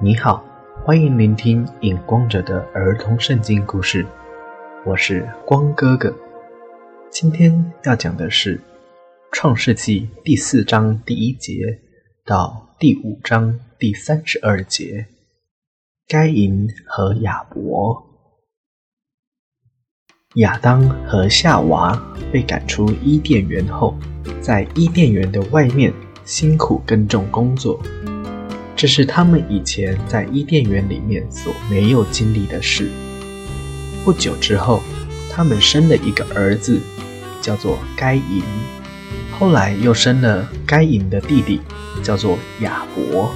你好，欢迎聆听影光者的儿童圣经故事，我是光哥哥。今天要讲的是《创世纪》第四章第一节到第五章第三十二节，该隐和亚伯。亚当和夏娃被赶出伊甸园后，在伊甸园的外面辛苦耕种工作。这是他们以前在伊甸园里面所没有经历的事。不久之后，他们生了一个儿子，叫做该隐。后来又生了该隐的弟弟，叫做亚伯。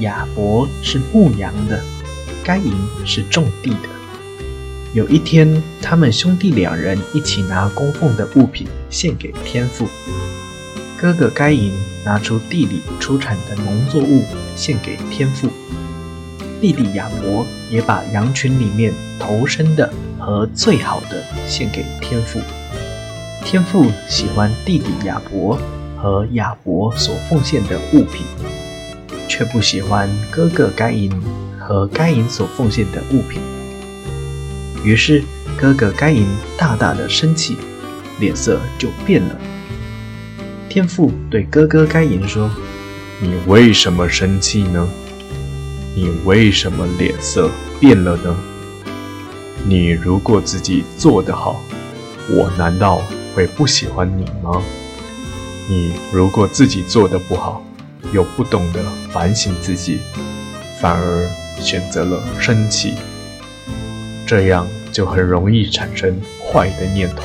亚伯是牧羊的，该隐是种地的。有一天，他们兄弟两人一起拿供奉的物品献给天父。哥哥该隐拿出地里出产的农作物献给天父，弟弟亚伯也把羊群里面头生的和最好的献给天父。天父喜欢弟弟亚伯和亚伯所奉献的物品，却不喜欢哥哥该隐和该隐所奉献的物品。于是哥哥该隐大大的生气，脸色就变了。天父对哥哥该隐说：“你为什么生气呢？你为什么脸色变了呢？你如果自己做得好，我难道会不喜欢你吗？你如果自己做得不好，又不懂得反省自己，反而选择了生气，这样就很容易产生坏的念头。”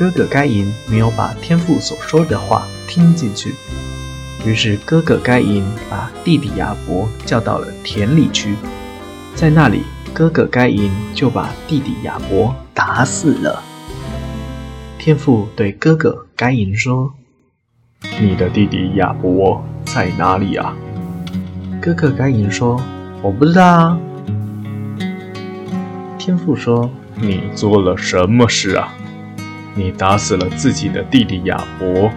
哥哥该隐没有把天父所说的话听进去，于是哥哥该隐把弟弟亚伯叫到了田里去，在那里，哥哥该隐就把弟弟亚伯打死了。天父对哥哥该隐说：“你的弟弟亚伯在哪里啊？”哥哥该隐说：“我不知道啊。”天父说：“你做了什么事啊？”你打死了自己的弟弟亚伯，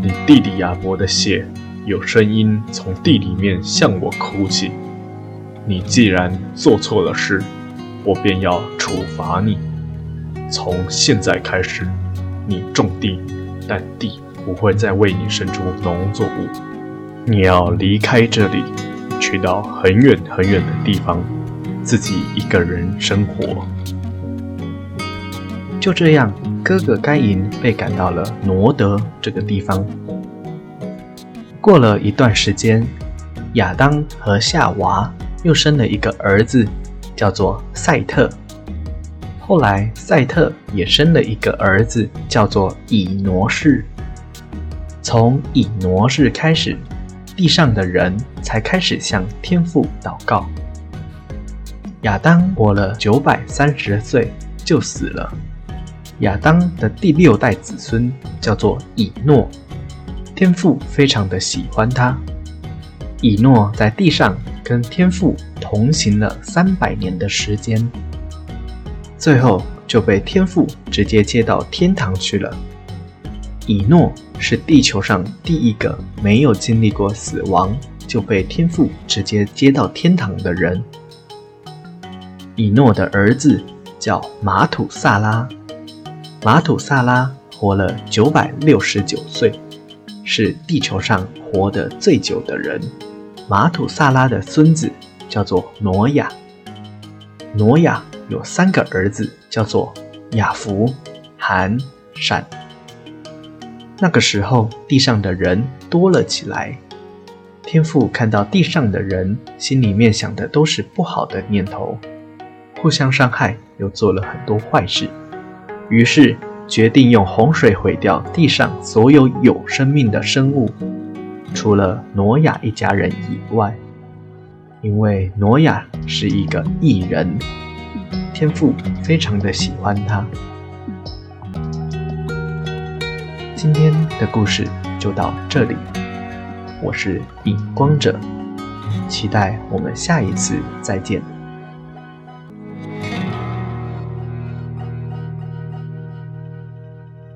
你弟弟亚伯的血有声音从地里面向我哭泣。你既然做错了事，我便要处罚你。从现在开始，你种地，但地不会再为你生出农作物。你要离开这里，去到很远很远的地方，自己一个人生活。就这样。哥哥该隐被赶到了挪德这个地方。过了一段时间，亚当和夏娃又生了一个儿子，叫做赛特。后来，赛特也生了一个儿子，叫做以挪士。从以挪士开始，地上的人才开始向天父祷告。亚当活了九百三十岁，就死了。亚当的第六代子孙叫做以诺，天父非常的喜欢他。以诺在地上跟天父同行了三百年的时间，最后就被天父直接接到天堂去了。以诺是地球上第一个没有经历过死亡就被天父直接接到天堂的人。以诺的儿子叫马土萨拉。马土萨拉活了九百六十九岁，是地球上活得最久的人。马土萨拉的孙子叫做挪亚，挪亚有三个儿子，叫做亚福、含、闪。那个时候，地上的人多了起来。天父看到地上的人，心里面想的都是不好的念头，互相伤害，又做了很多坏事。于是决定用洪水毁掉地上所有有生命的生物，除了挪亚一家人以外，因为挪亚是一个异人，天父非常的喜欢他。今天的故事就到这里，我是影光者，期待我们下一次再见。